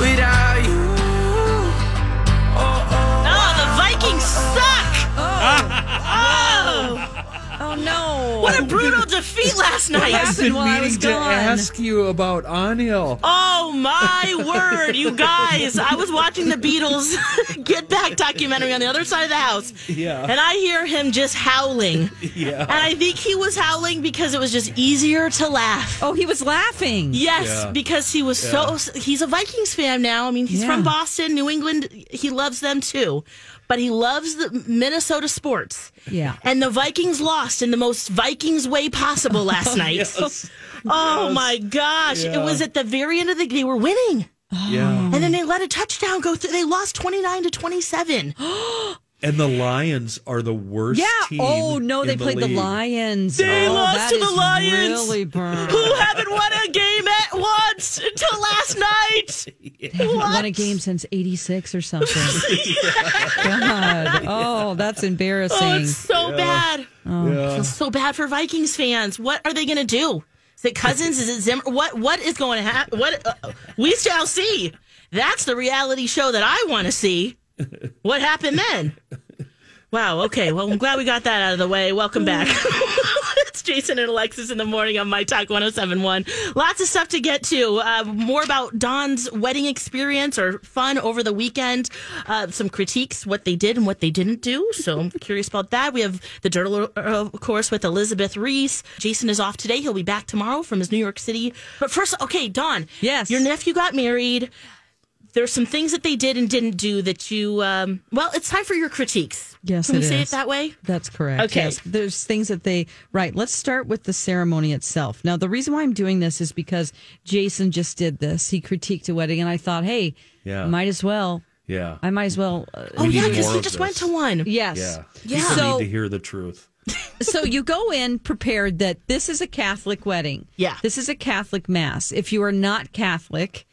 without you. Oh, oh. Ah, the Vikings suck! Oh, oh. Oh, no. what a brutal defeat last night! happened I've been while I was meaning to gone? ask you about Anil. Oh my word, you guys! I was watching the Beatles Get Back documentary on the other side of the house. Yeah. And I hear him just howling. Yeah. And I think he was howling because it was just easier to laugh. Oh, he was laughing. Yes, Yeah. because he was so he's a Vikings fan now. I mean, he's from Boston, New England. He loves them too. But he loves the Minnesota sports. Yeah. And the Vikings lost in the most Vikings way possible last night. Oh yes. Oh my gosh. It was at the very end of the game. they were winning. Yeah. And then they let a touchdown go through. They lost 29 to 27. And the Lions are the worst Yeah. team. Oh no, in they played the. Lions. They oh, lost that to the is Lions. Really burned. Who haven't won a game at once until last night? haven't won a game since '86 or something. God. Oh, that's embarrassing. Oh, it's so bad. Yeah. Feels so bad for Vikings fans. What are they going to do? Is it Cousins? Is it Zimmer? What What is going to happen? What uh, we shall see. That's the reality show that I want to see. What happened then? Wow. Okay. Well, I'm glad we got that out of the way. Welcome back. it's Jason and Alexis in the morning on My Talk 1071. Lots of stuff to get to. Uh, more about Dawn's wedding experience or fun over the weekend. Uh, some critiques, what they did and what they didn't do. So I'm curious about that. We have the Dirt Alert, of course, with Elizabeth Ries. Jason is off today. He'll be back tomorrow from his New York City. But first, okay, Dawn. Yes. Your nephew got married. There's some things that they did and didn't do that you, um, well, it's time for your critiques. Yes, Can we it say it is. that way? That's correct. Okay. Yes. There's things that they, right. Let's start with the ceremony itself. Now, the reason why I'm doing this is because Jason just did this. He critiqued a wedding, and I thought, hey, Yeah. might as well. Yeah. I might as well. Uh, Oh, yeah, because he just this. went to one. yes. Yeah. Yeah. People So- need to hear the truth. so you go in prepared that this is a Catholic wedding. Yeah. This is a Catholic mass. If you are not Catholic,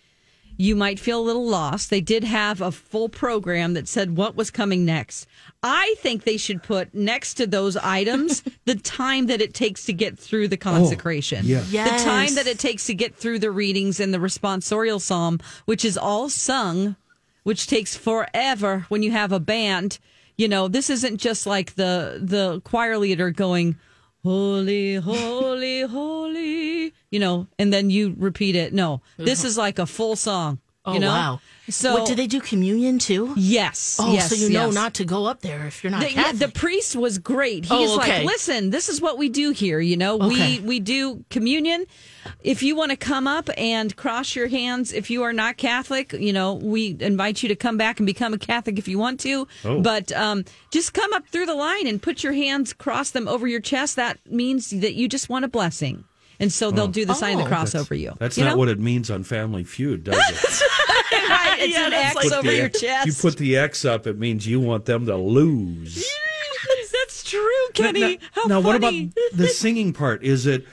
you might feel a little lost. They did have a full program that said what was coming next. I think they should put next to those items the time that it takes to get through the consecration. Oh, yeah. Yes. The time that it takes to get through the readings and the responsorial psalm, which is all sung, which takes forever when you have a band. You know, this isn't just like the the choir leader going, Holy, holy, holy, you know, and then you repeat it. No, this is like a full song. Oh you know? wow! So what, do they do communion too? Yes. Oh, yes, so you know not to go up there if you're not The, yeah, the priest was great. He's Oh, okay. like, listen, this is what we do here. You know, Okay. we we do communion. If you want to come up and cross your hands, if you are not Catholic, you know, we invite you to come back and become a Catholic if you want to. Oh. But um, just come up through the line and put your hands, cross them over your chest. That means that you just want a blessing, and so they'll oh. do the sign of the Oh. cross over you. That's you not know? what it means on Family Feud, does it? right. It's Yeah, an X like- over The- your chest. You put the X up, it means you want them to lose. That's true, Kenny. Now, How now what about the singing part? Is it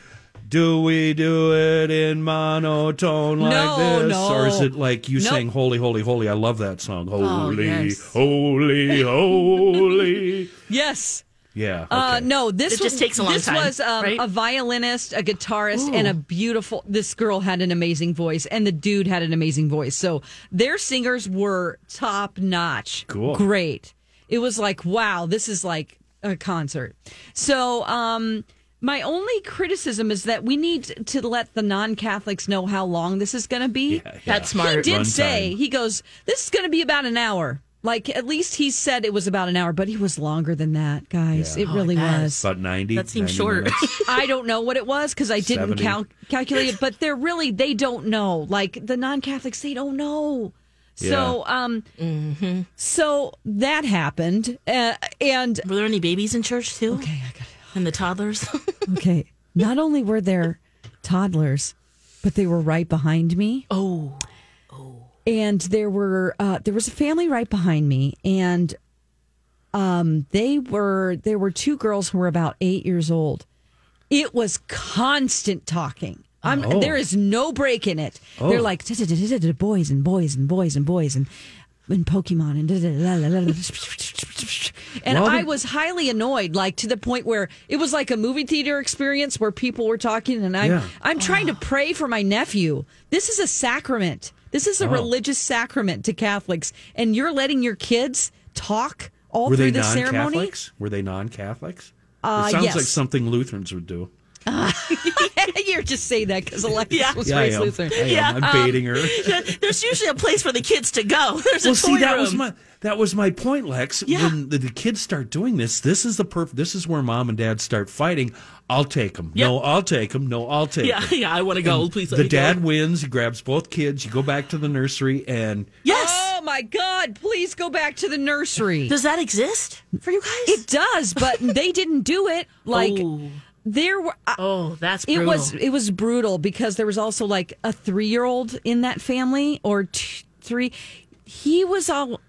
do we do it in monotone like No, this? no. Or is it like you Nope. saying holy, holy, holy? I love that song. Oh, holy, yes. holy, holy. Yes. Yeah. Uh, no, this It just was, takes a long this time, was um, right? a violinist, a guitarist, and a beautiful. This girl had an amazing voice, and the dude had an amazing voice. So their singers were top notch. Cool. great. It was like wow, this is like a concert. So um, my only criticism is that we need to let the non-Catholics know how long this is going to be. Yeah, That's He smart. did Runtime. say he goes, "This is going to be about an hour." Like at least he said it was about an hour, but he was longer than that, guys. Yeah. It really was. About 90. That seems 90 short. I don't know what it was because I didn't 70. cal- calculate it, but they're really they don't know. Like the non-Catholics, they don't know. So, um, so that happened, uh, and Were there any babies in church too? okay, I got And the toddlers? okay. Not only were there toddlers, but they were right behind me. oh. And there were uh, there was a family right behind me, and um, they were there were two girls who were about eight years old. It was constant talking. I'm, Oh. There is no break in it. They're Oh. like "Da-da-da-da-da-da, boys and boys and boys and boys and and Pokemon and da-da-da-da-da-da." and Well, I was highly annoyed, like to the point where it was like a movie theater experience where people were talking, and I'm Yeah. I'm trying to pray for my nephew. This is a sacrament. This is a Oh. religious sacrament to Catholics, and you're letting your kids talk all Were through they the ceremony. Catholics? Were they non Catholics? Uh, it sounds yes. like something Lutherans would do. you're just saying that because Alexis Yeah. was Yeah, I raised. Lutheran. I am. Yeah, I'm um, baiting her. There's usually a place for the kids to go. There's Well, a see, toy that room. was my that was my point, Lex. Yeah. When the, the kids start doing this, this is the perf- This is where mom and dad start fighting. I'll take them. No, I'll take them. No, I'll take yeah, them. yeah. I want to go. Please. let The me go. dad wins. He grabs both kids. You go back to the nursery, and Yes. Oh my God! Please go back to the nursery. Does that exist for you guys? it does, but they didn't do it. Like Oh. There were. Oh, that's it brutal. was it was brutal because there was also like a three year old in that family or t- three. He was all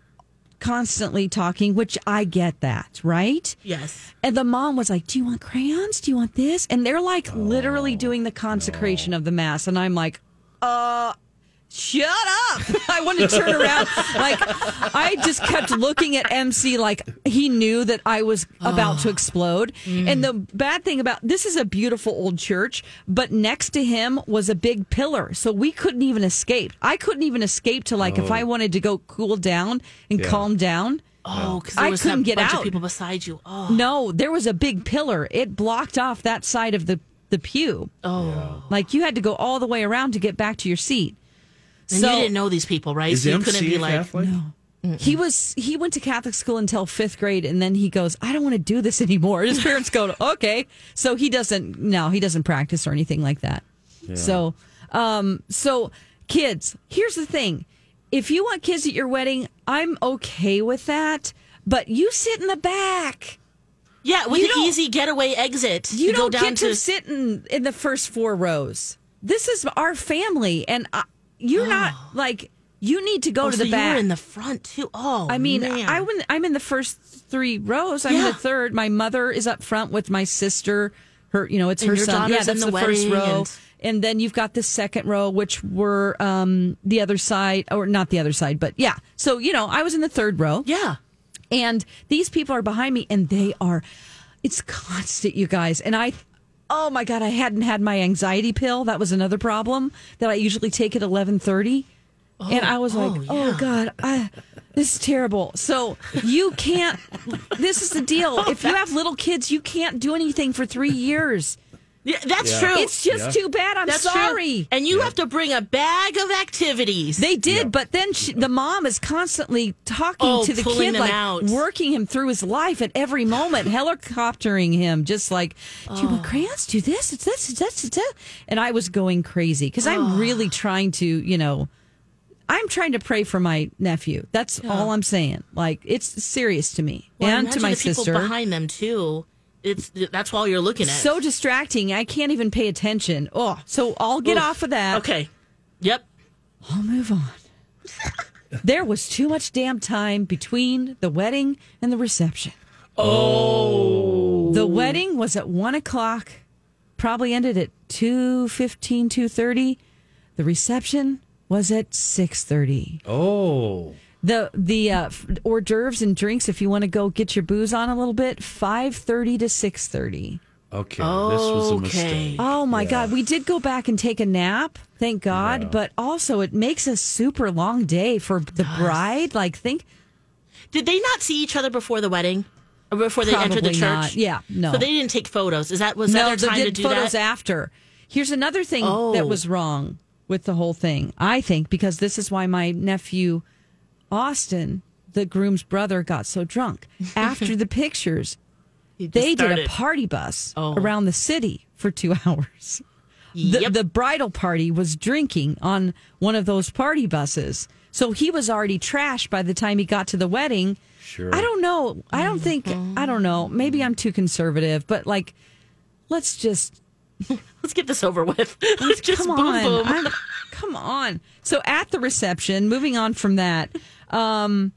constantly talking, which I get that, right? yes. And the mom was like, "Do you want crayons? Do you want this?" And they're like literally doing the consecration of the mass, and I'm like, "Uh." Shut up! I wanted to turn around. Like, I just kept looking at MC like he knew that I was about to ah. explode. Mm. And the bad thing about this is a beautiful old church, but next to him was a big pillar. So we couldn't even escape. I couldn't even escape to, like, if I oh. wanted to go cool down and Yeah. calm down. Oh, because I was couldn't get bunch out. of people beside you. Oh, No, there was a big pillar. It blocked off that side of the, the pew. oh. Like you had to go all the way around to get back to your seat. And you didn't know these people, right? is so you MC couldn't be a like, Catholic? He was he went to Catholic school until fifth grade, and then he goes, "I don't want to do this anymore." His parents go, "Okay," so he doesn't. No, he doesn't practice or anything like that. So, um, so kids, here's the thing: if you want kids at your wedding, I'm okay with that, but you sit in the back. yeah, with You an easy getaway exit. You go don't down get to, sit in, in the first four rows. This is our family, and I, you're not like you need to go oh, to so the you back. were in the front too. Oh, I mean, man. I wouldn't- I'm in the first three rows. I'm in Yeah. the third. My mother is up front with my sister. Her, you know, it's And her son. Yeah, that's the the, first row. and- and then you've got the second row, which were um, the other side, or not the other side, but yeah. So you know, I was in the third row. Yeah. And these people are behind me and they are, it's constant, you guys. And I, oh my God, I hadn't had my anxiety pill. That was another problem that I usually take at 1130. and I was oh, like, oh, oh God, I, this is terrible. So you can't, this is the deal. Oh, if you have little kids, you can't do anything for three years. Yeah, that's Yeah. true. It's just Yeah. too bad. I'm that's sorry. True. And you have to bring a bag of activities. They did, Yeah. but then she, the mom is constantly talking Oh, to the kid, like out. working him through his life at every moment, helicoptering him, just like, do you oh. want crayons? Do this? It's this. It's this. It's that. And I was going crazy because I'm oh. really trying to, you know, I'm trying to pray for my nephew. That's all I'm saying. Like it's serious to me Well, and to my the people sister. behind them too. It's that's all you're looking at. So distracting. I can't even pay attention. Oh, so I'll get Oof. off of that. okay. Yep. I'll move on. there was too much damn time between the wedding and the reception. Oh. The wedding was at one o'clock, probably ended at 2.15, 2.30. The reception was at 6.30. Oh, The the uh, hors d'oeuvres and drinks, if you want to go get your booze on a little bit, 5.30 to 6.30. okay. This was a Okay. mistake. Oh my Yeah. God. We did go back and take a nap, thank God. Yeah. But also, it makes a super long day for the bride. Like, think Did they not see each other before the wedding? Or before they entered the church? not. Yeah, no. So they didn't take photos. Is that was no, that they their time to did do photos that? after. Here's another thing Oh. that was wrong with the whole thing. I think because this is why my nephew Austin, the groom's brother, got so drunk after the pictures. He just They did a party bus Oh. around the city for two hours. The, Yep. the bridal party was drinking on one of those party buses. So he was already trashed by the time he got to the wedding. Sure. I don't know. I don't think, mm-hmm. I don't know. Maybe I'm too conservative, but like, let's just, Let's get this over with. Let's just come boom on. boom. I'm- come on. So at the reception, moving on from that, um,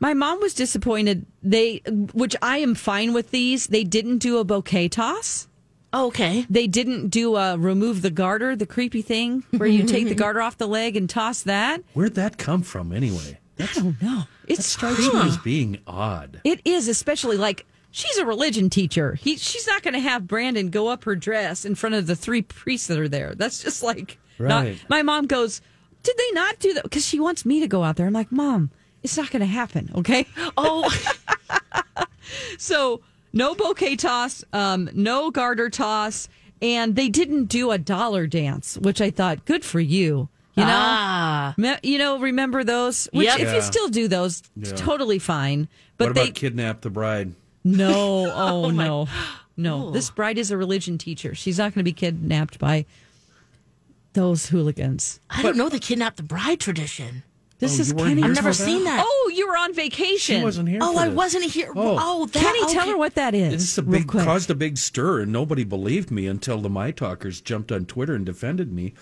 my mom was disappointed. They, which I am fine with these, they didn't do a bouquet toss. okay. They didn't do a remove the garter, the creepy thing where you take the garter off the leg and toss that. Where'd that come from anyway? I don't know. It's Strikes me as being odd. It is, especially like she's a religion teacher. He, she's not going to have Brandon go up her dress in front of the three priests that are there. That's just like, not, my mom goes, Did they not do that? Because she wants me to go out there. I'm like, Mom, it's not going to happen. Okay. Oh, So no bouquet toss, um, no garter toss, and they didn't do a dollar dance, which I thought, good for you. You know, ah. Me- you know, remember those? Which, Yep. if you still do those, Yeah. totally fine. But what they about kidnap the bride? no, oh, no, no. This bride is a religion teacher. She's not going to be kidnapped by those hooligans. I don't know the kidnap the bride tradition. This Oh, is you weren't Kenny. here I've never for that? seen that. Oh, you were on vacation. She wasn't here. Oh, for I this. wasn't here. Oh. Oh, that. Kenny, tell okay. her what that is. This is a real big quick. caused a big stir, and nobody believed me until the My Talkers jumped on Twitter and defended me.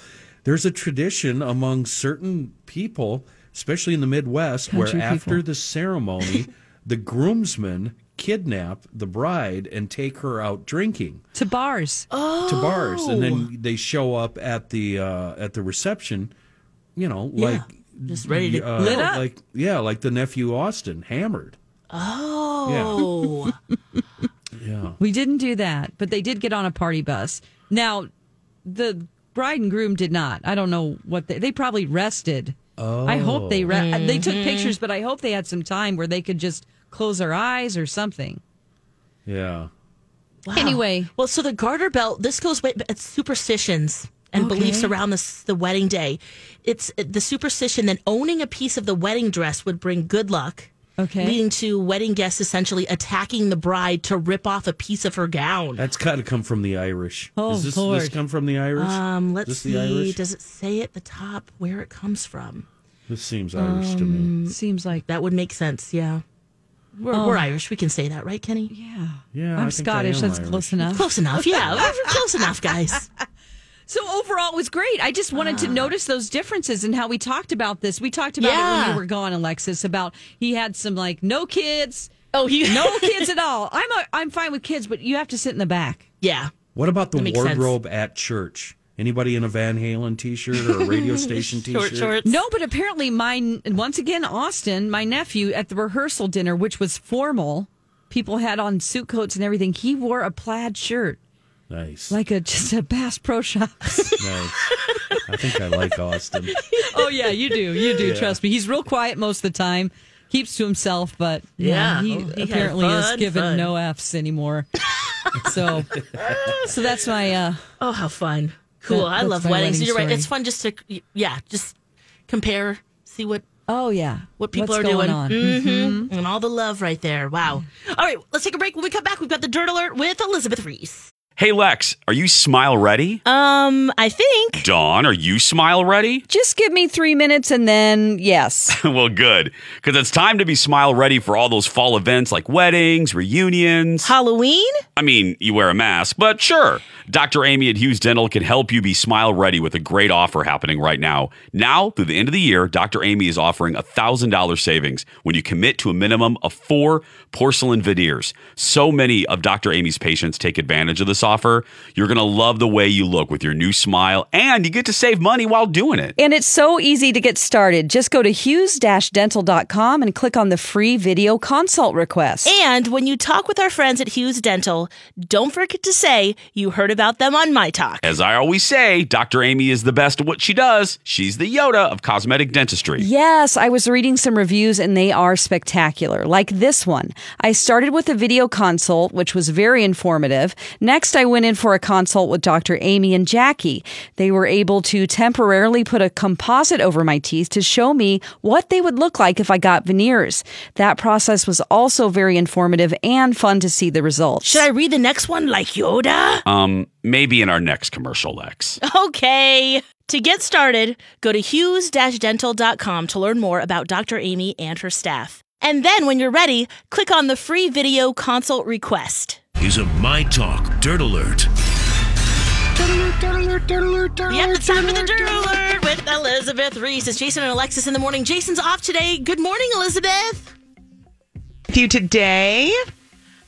There's a tradition among certain people, especially in the Midwest, Country where after people. the ceremony, the groomsmen kidnap the bride and take her out drinking to bars. Oh. to bars, and then they show up at the uh, at the reception. You know, like Just ready to. uh, Lit up? like yeah, like the nephew Austin hammered. oh. Yeah. yeah. We didn't do that, but they did get on a party bus. Now, the bride and groom did not. I don't know what they, they probably rested. Oh. I hope they re- they took pictures, but I hope they had some time where they could just close their eyes or something. Yeah. Wow. Anyway. well, so the garter belt. This goes way. It's superstitions and Okay. beliefs around the the wedding day. It's the superstition that owning a piece of the wedding dress would bring good luck. Okay. Leading to wedding guests essentially attacking the bride to rip off a piece of her gown. That's got to come from the Irish. Oh, Does this, Lord. this come from the Irish? Um, let's this the see. Irish? Does it say at the top where it comes from? This seems Irish to me. Seems like That would make sense. Yeah. We're, we're oh. Irish. We can say that, right, Kenny? yeah. Yeah, I'm I Scottish. That's Irish. close enough. Close enough. Yeah, we're close enough, guys. So overall, it was great. I just wanted to ah. notice those differences and how we talked about this. We talked about it when Yeah. you were gone, Alexis. About he had some like no kids, Oh, he no kids at all. I'm a, I'm fine with kids, but you have to sit in the back. Yeah. What about the That makes sense. wardrobe at church? Anybody in a Van Halen T-shirt or a radio station T-shirt? shorts. No, but apparently, my once again, Austin, my nephew, at the rehearsal dinner, which was formal, people had on suit coats and everything. He wore a plaid shirt, Nice, like a just a Bass Pro Shops. nice. I think I like Austin. oh yeah, you do, you do. Trust me, he's real quiet most of the time. Keeps to himself, but yeah, Yeah. he, Oh, he had apparently is fun, given fun. no Fs anymore. so, so that's my uh, Oh, how fun. Cool. That- I love weddings. wedding You're right. It's fun just to, yeah, just compare, see what oh yeah, what people What's are doing. on. hmm And all the love right there. Wow. All right, let's take a break. When we come back, we've got the Dirt Alert with Elizabeth Ries. Hey, Lex, are you smile ready? Um, I think. Dawn, are you smile ready? Just give me three minutes and then yes. well, good, because it's time to be smile ready for all those fall events like weddings, reunions. Halloween? I mean, you wear a mask, but sure. Dr. Amy at Hughes Dental can help you be smile ready with a great offer happening right now. Now, through the end of the year, Dr. Amy is offering a $1,000 savings when you commit to a minimum of four porcelain veneers. So many of Dr. Amy's patients take advantage of this offer. You're going to love the way you look with your new smile, and you get to save money while doing it. And it's so easy to get started. Just go to hughes-dental.com and click on the free video consult request. And when you talk with our friends at Hughes Dental, don't forget to say you heard about them on My Talk. As I always say, Dr. Amy is the best at what she does. She's the Yoda of cosmetic dentistry. Yes, I was reading some reviews and they are spectacular, like this one. I started with a video consult, which was very informative. Next, I went in for a consult with Dr. Amy and Jackie. They were able to temporarily put a composite over my teeth to show me what they would look like if I got veneers. That process was also very informative and fun to see the results. Should I read the next one like Yoda? Um, maybe in our next commercial, Lex. Okay. To get started, go to hughes-dental.com to learn more about Dr. Amy and her staff. And then when you're ready, click on the free video consult request. Is a My Talk Dirt Alert. Yep, it's time for the Dirt Alert with Elizabeth Ries. It's Jason and Alexis in the morning. Jason's off today. Good morning, Elizabeth. with you today.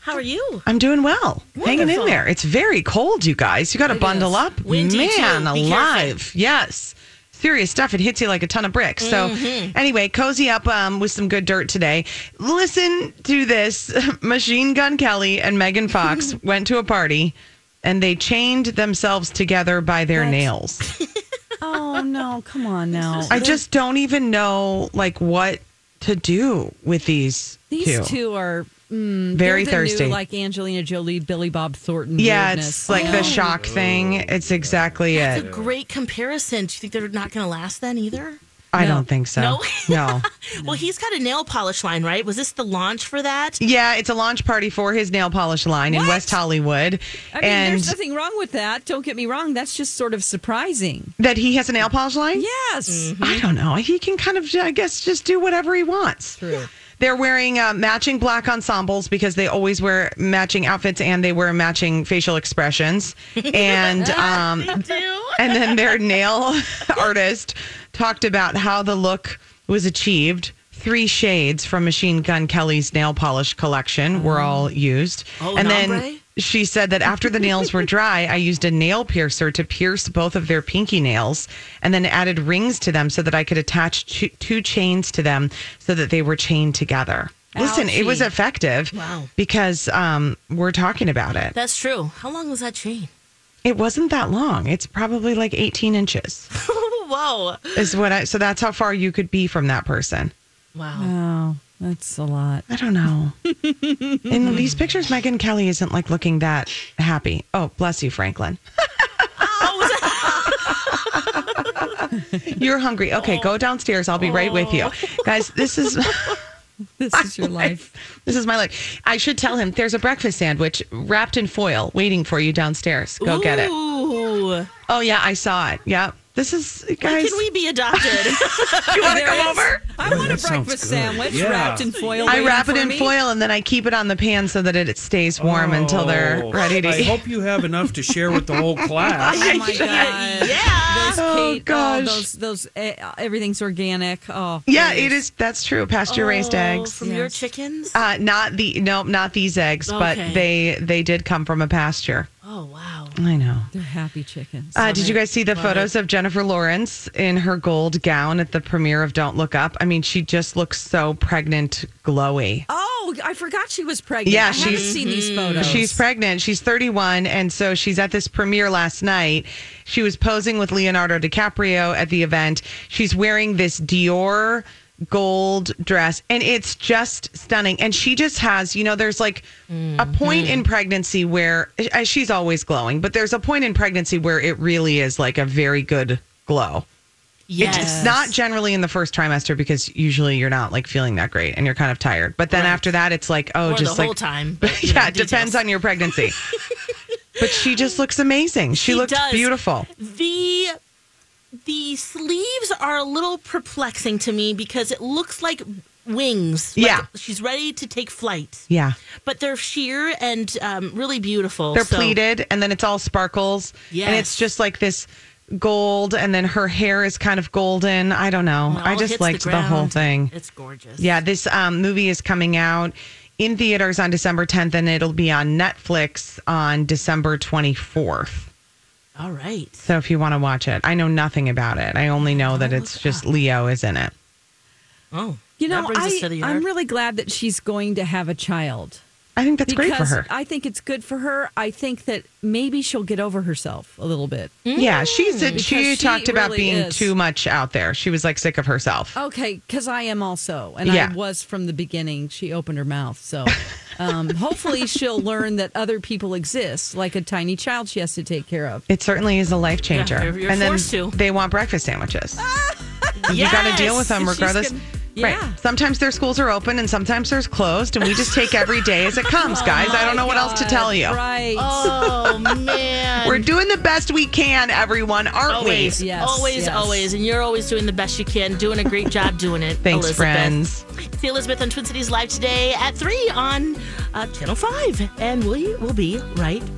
How are you? I'm doing well. Hanging in there. It's very cold, you guys. You got to bundle is. up. Windy, Man too. Be alive. Yes. Serious stuff. It hits you like a ton of bricks. So, Mm-hmm. anyway, cozy up um, with some good dirt today. Listen to this Machine Gun Kelly and Megan Fox went to a party and they chained themselves together by their nails. oh no, come on now. I just don't even know like what to do with these, These two. two are mm, Very thirsty. New, like Angelina Jolie, Billy Bob Thornton. yeah, weirdness. it's like the shock thing. It's exactly It's it. a great comparison. Do you think they're not going to last then either? I No. don't think so. No? no. Well, he's got a nail polish line, right? Was this the launch for that? Yeah, it's a launch party for his nail polish line in West Hollywood. I mean, and there's nothing wrong with that. Don't get me wrong. That's just sort of surprising. that he has a nail polish line? Yes. Mm-hmm. I don't know. He can kind of, I guess, just do whatever he wants. True. They're wearing uh, matching black ensembles because they always wear matching outfits and they wear matching facial expressions. And um, and then their nail artist talked about how the look was achieved. Three shades from Machine Gun Kelly's nail polish collection were all used. Oh, and nombre? Then she said that after the nails were dry, I used a nail piercer to pierce both of their pinky nails and then added rings to them so that I could attach two, two chains to them so that they were chained together. Listen, it was effective Wow. because um, we're talking about it. That's true. How long was that chain? It wasn't that long. It's probably like 18 inches. Whoa. is what I so that's how far you could be from that person. Wow. Oh, that's a lot. I don't know. In these pictures, Megan Kelly isn't like looking that happy. Oh, bless you, Franklin. You're hungry. Okay, go downstairs. I'll be right with you. Oh. Guys, this is This is your life. this is my life. I should tell him there's a breakfast sandwich wrapped in foil waiting for you downstairs. Go get it. Ooh. Oh yeah, I saw it. Yeah. This is When guys. can we be adopted? you want to come is- over? I want a breakfast sandwich Yeah. wrapped in foil. I wrap it in me. foil and then I keep it on the pan so that it stays warm until they're Oh, ready to eat. I eat. hope you have enough to share with the whole class. Oh my god! yeah. Those Oh, Kate, gosh. oh, those those uh, everything's organic. Oh Yeah, please. it is. That's true. Pasture raised Oh, eggs. from your chickens. Uh, not the no, not these eggs, but they they did come from a pasture. oh Oh wow. I know. They're happy chickens. Uh, did you guys see the photos of Jennifer Lawrence in her gold gown at the premiere of Don't Look Up? I mean, she just looks so pregnant, glowy. oh, I forgot she was pregnant. Yeah, I she's- seen these photos. She's pregnant. She's 31. And so she's at this premiere last night. She was posing with Leonardo DiCaprio at the event. She's wearing this Dior gold dress and it's just stunning. And she just has, you know, there's like a point in pregnancy where uh, she's always glowing, but there's a point in pregnancy where it really is like a very good glow. Yes. It's not generally in the first trimester because usually you're not like feeling that great and you're kind of tired. But then Right. after that, it's like, oh, Or just the like whole time. but, yeah, know, it depends on your pregnancy. but she just looks amazing. She, She looks beautiful. The the sleeves are a little perplexing to me because it looks like wings. Like Yeah. she's ready to take flight. Yeah. But they're sheer and um, really beautiful. They're So- pleated and then it's all sparkles. Yeah, And it's just like this gold and then her hair is kind of golden. I don't know. I just liked the, whole thing. It's gorgeous. Yeah, this um, movie is coming out in theaters on December 10th and it'll be on Netflix on December 24th. All right. So if you want to watch it, I know nothing about it. I only know that it's just Leo is in it. Oh, You know, I, I'm really glad that she's going to have a child. I think that's great for because her. I think it's good for her. I think that maybe she'll get over herself a little bit. Yeah, she said she Because she talked about being is. too much out there. She was like sick of herself. Okay, because I am also, and Yeah. I was from the beginning. She opened her mouth, so um, hopefully she'll learn that other people exist, like a tiny child she has to take care of. It certainly is a life changer. Yeah, you're- you're and then to. they want breakfast sandwiches. You got to deal with them She's regardless. gonna- yeah. Right. Sometimes their schools are open and sometimes there's closed, and we just take every day as it comes, guys. I don't know what else to tell you. Right. Oh man. We're doing the best we can, everyone, aren't Always, we? Yes, always, yes. always, and you're always doing the best you can, doing a great job doing it. Thanks, Elizabeth. friends. See Elizabeth on Twin Cities Live today at three on uh, Channel Five, and we will be right back.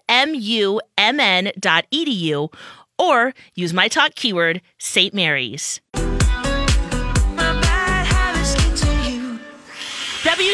smumn.edu or use my talk keyword, St. Mary's.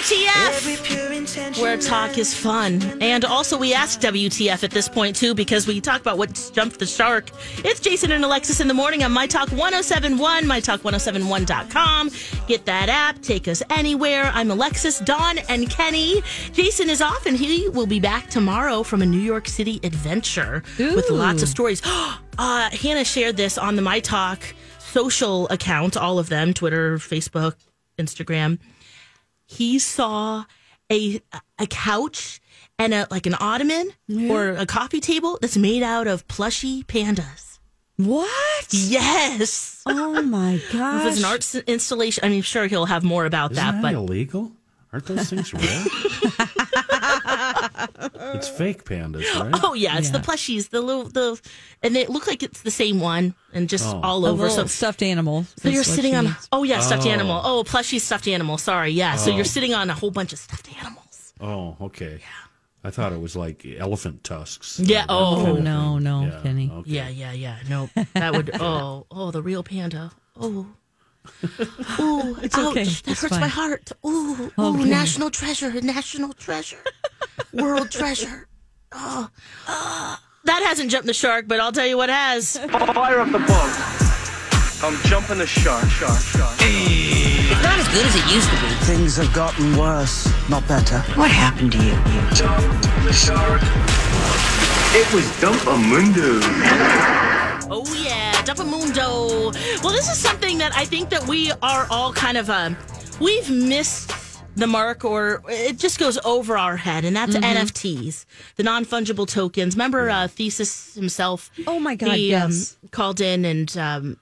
WTF, where talk is fun. And also, we asked WTF at this point, too, because we talk about what jumped the shark. It's Jason and Alexis in the morning on My Talk 1071, MyTalk1071.com. Get that app, take us anywhere. I'm Alexis, Dawn, and Kenny. Jason is off, and he will be back tomorrow from a New York City adventure with lots of stories. uh, Hannah shared this on the My Talk social account, all of them Twitter, Facebook, Instagram he saw a a couch and a like an ottoman or a coffee table that's made out of plushy pandas. What? Yes. Oh my god. If gosh. it's an art installation, I mean, sure he'll have more about Isn't that, that but illegal? Aren't those things real? it's fake pandas, right? oh yeah, it's the plushies, the little the, and they look like it's the same one and just Oh. all over. So, stuffed animal. so you're sitting on needs. oh yeah, stuffed Oh. animal. Oh, plushie stuffed animal. Sorry, yeah. So you're oh. sitting on a whole bunch of stuffed animals. Oh, okay. Yeah. I thought it was like elephant tusks. Yeah, oh. kind Oh of no, thing. no, Yeah, Kenny. okay. Yeah, yeah, yeah. No, that would. Oh, oh, the real panda. Oh, oh, It's ouch, okay. That It's hurts fine. my heart. Oh, oh, Okay. national treasure, national treasure, world treasure. Oh, ah. that hasn't jumped the shark, but I'll tell you what has. Fire up the boat. I'm jumping the shark, shark, shark. It's not as good as it used to be. Things have gotten worse, not better. What happened to you? You? Jumped the shark. It was Dumpamundo. Oh yeah, Dumpamundo. Well, this is something that I think that we are all kind of uh, we've missed the mark or it just goes over our head, and that's NFTs, the non fungible tokens. Remember, uh, Thesis himself. Oh my God, he, um, yes. called in and um,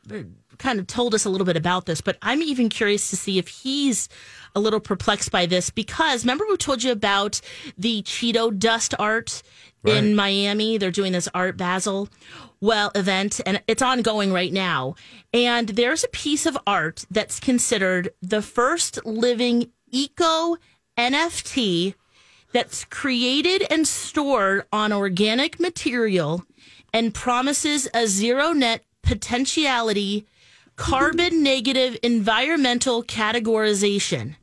kind of told us a little bit about this, but I'm even curious to see if he's a little perplexed by this because remember we told you about the Cheeto dust art Right. in Miami? They're doing this Art Basel well event and it's ongoing right now. And there's a piece of art that's considered the first living eco NFT that's created and stored on organic material and promises a zero net potentiality carbon negative environmental categorization.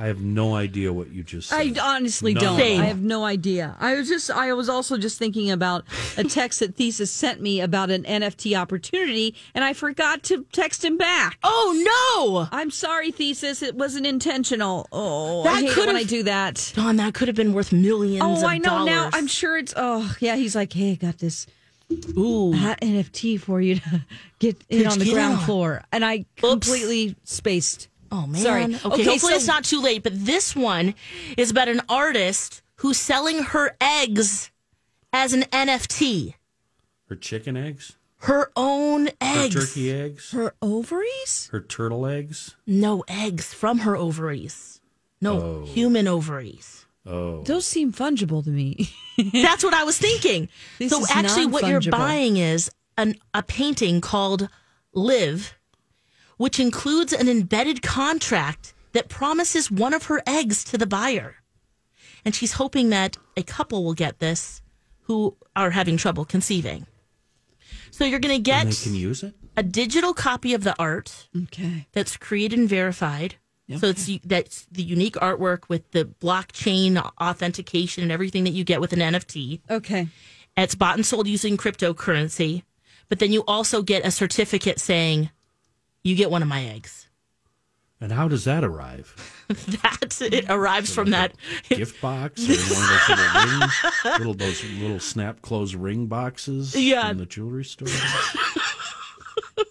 I have no idea what you just said. I honestly None don't. at. I have no idea. I was just I was also just thinking about a text that Thesis sent me about an NFT opportunity and I forgot to text him back. Oh no! I'm sorry, Thesis. It wasn't intentional. Oh, That I hate could've- when I do that. Dawn, that could have been worth millions Oh, of I know now. I'm sure it's. Oh, yeah. He's like, hey, I got this Ooh. Uh, hot NFT for you to get Could it on the ground on? floor, and I completely spaced. Oh man. Sorry. Okay, Okay, hopefully so- it's not too late, but this one is about an artist who's selling her eggs as an NFT. Her chicken eggs, Her own eggs. her turkey eggs, Her ovaries? her turtle eggs. No eggs from her ovaries. No oh. human ovaries. Oh, Those seem fungible to me. That's what I was thinking. This so is actually what you're buying is an a painting called Live, which includes an embedded contract that promises one of her eggs to the buyer. And she's hoping that a couple will get this who are having trouble conceiving. So you're going to and get they can use it. a digital copy of the art okay. that's created and verified. So it's that's the unique artwork with the blockchain authentication and everything that you get with an NFT. Okay. It's bought and sold using cryptocurrency, but then you also get a certificate saying you get one of my eggs. And how does that arrive? That it arrives from that. Gift box or one of those little ring, little those little snap close ring boxes Yeah. in the jewelry store.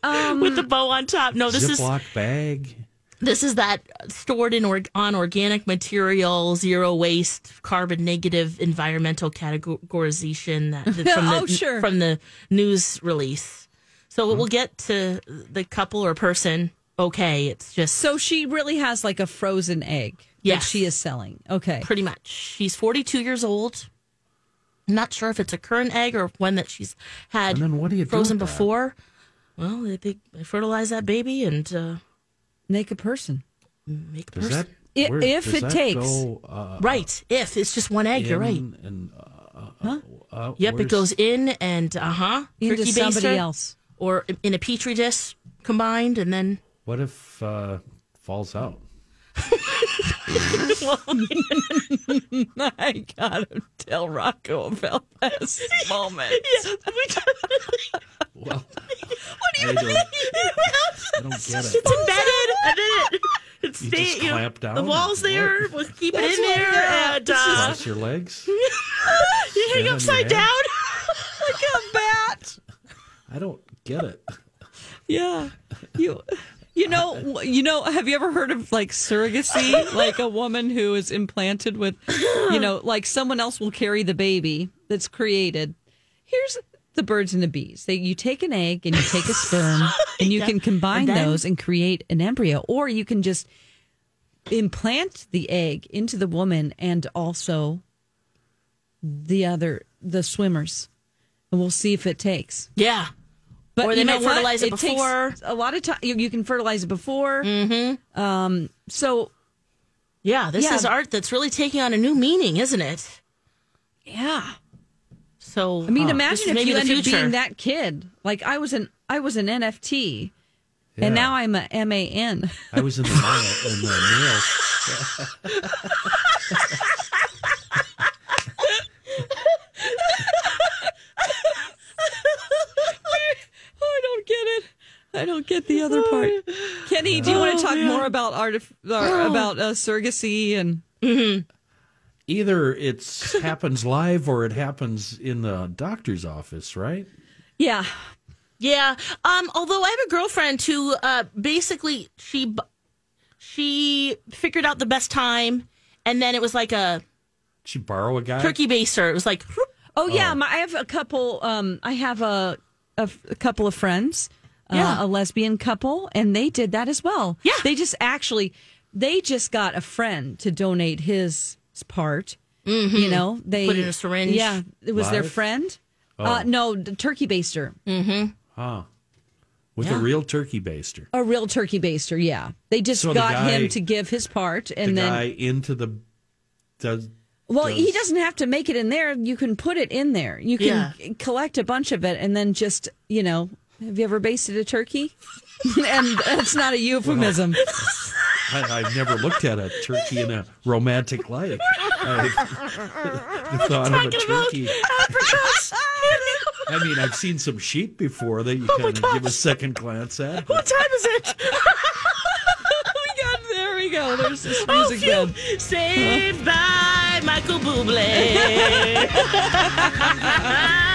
Um, with the bow on top. No, this is Ziploc bag. this is that stored in or, on organic material, zero waste, carbon negative environmental categorization that, that- from the Oh, sure. from the news release. So it will get to the couple or person. Okay, it's just So she really has like a frozen egg that Yes. she is selling. Okay. pretty much. She's 42 years old. Not sure if it's a current egg or one that she's had And then what do you do frozen with that? before. Well, they, they fertilize that baby and uh, Make a person. make a Does person. that? I- where- if does it that takes. go, uh, right. If it's just one egg, you're right. in And, uh, uh, Yep, it where's- goes in and uh huh. Into somebody baster, else. Or in a petri dish combined, and then What if uh, falls out? I gotta tell Rocco about this moment. Yeah. Well, what do you I don't, I don't get it. it's embedded, and then it, it You stays. just You know, down the walls there. what? We'll keep it in there, yeah, and this uh, Cross your legs. you hang upside down. like a bat. I don't get it. Yeah. You you know you know have you ever heard of like surrogacy like a woman who is implanted with you know like someone else will carry the baby that's created. Here's the birds and the bees. They you take an egg and you take a sperm and you can combine And then- those and create an embryo or you can just implant the egg into the woman and also the other the swimmers. And we'll see if it takes. Yeah. But Or they you know might what? fertilize it takes before. a lot of time. You, you can fertilize it before. Mm-hmm. Um. So Yeah, this Yeah. is art that's really taking on a new meaning, isn't it? yeah, So I mean, this imagine if you the ended up being that kid. Like I was an I was an NFT, Yeah. and now I'm a MAN. I was in the nail, in the nails. I don't get it. I don't get the other part. Kenny, do you want to talk more about art about uh, surrogacy and Either it's happens live or it happens in the doctor's office, right? yeah? Yeah. Um. Although I have a girlfriend who, uh, basically she, she figured out the best time, and then it was like a She borrow a guy. turkey baster. It was like, Oh yeah, my, I have a couple. Um, I have a a couple of friends, Yeah. uh, a lesbian couple, and they did that as well. Yeah. they just actually they just got a friend to donate his part. You know, they Put in a syringe? Yeah, it was their Live? friend. Uh, no, the turkey baster, Mhm. Huh. With a real turkey baster. a real turkey baster. Yeah, they just So the got guy- him to give his part, The and then guy into the does Well, he does- doesn't have to make it in there. You can put it in there. You can Yeah. collect a bunch of it and then just, you know, have you ever basted a turkey? and that's not a euphemism. I, I've never looked at a turkey in a romantic light. I've the thought of a turkey. I mean, I've seen some sheep before that you oh kind of give a second glance at. what time is it? we got, there we go. There's this Oh, music phew. then. Saved by Michael Bublé.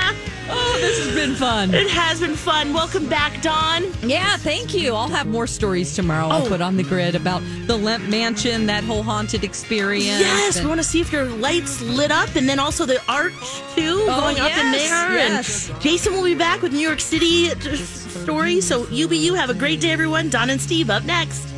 Oh, this has been fun. it has been fun. Welcome back, Dawn. Yeah, thank you. I'll have more stories tomorrow. I'll Oh. put on the grid about the Lemp Mansion, that whole haunted experience. Yes, we want to see if your lights lit up, and then also the arch too, Oh, going up in there. yes. And Jason will be back with New York City stories. So you be you. Have a great day, everyone. Don and Steve up next.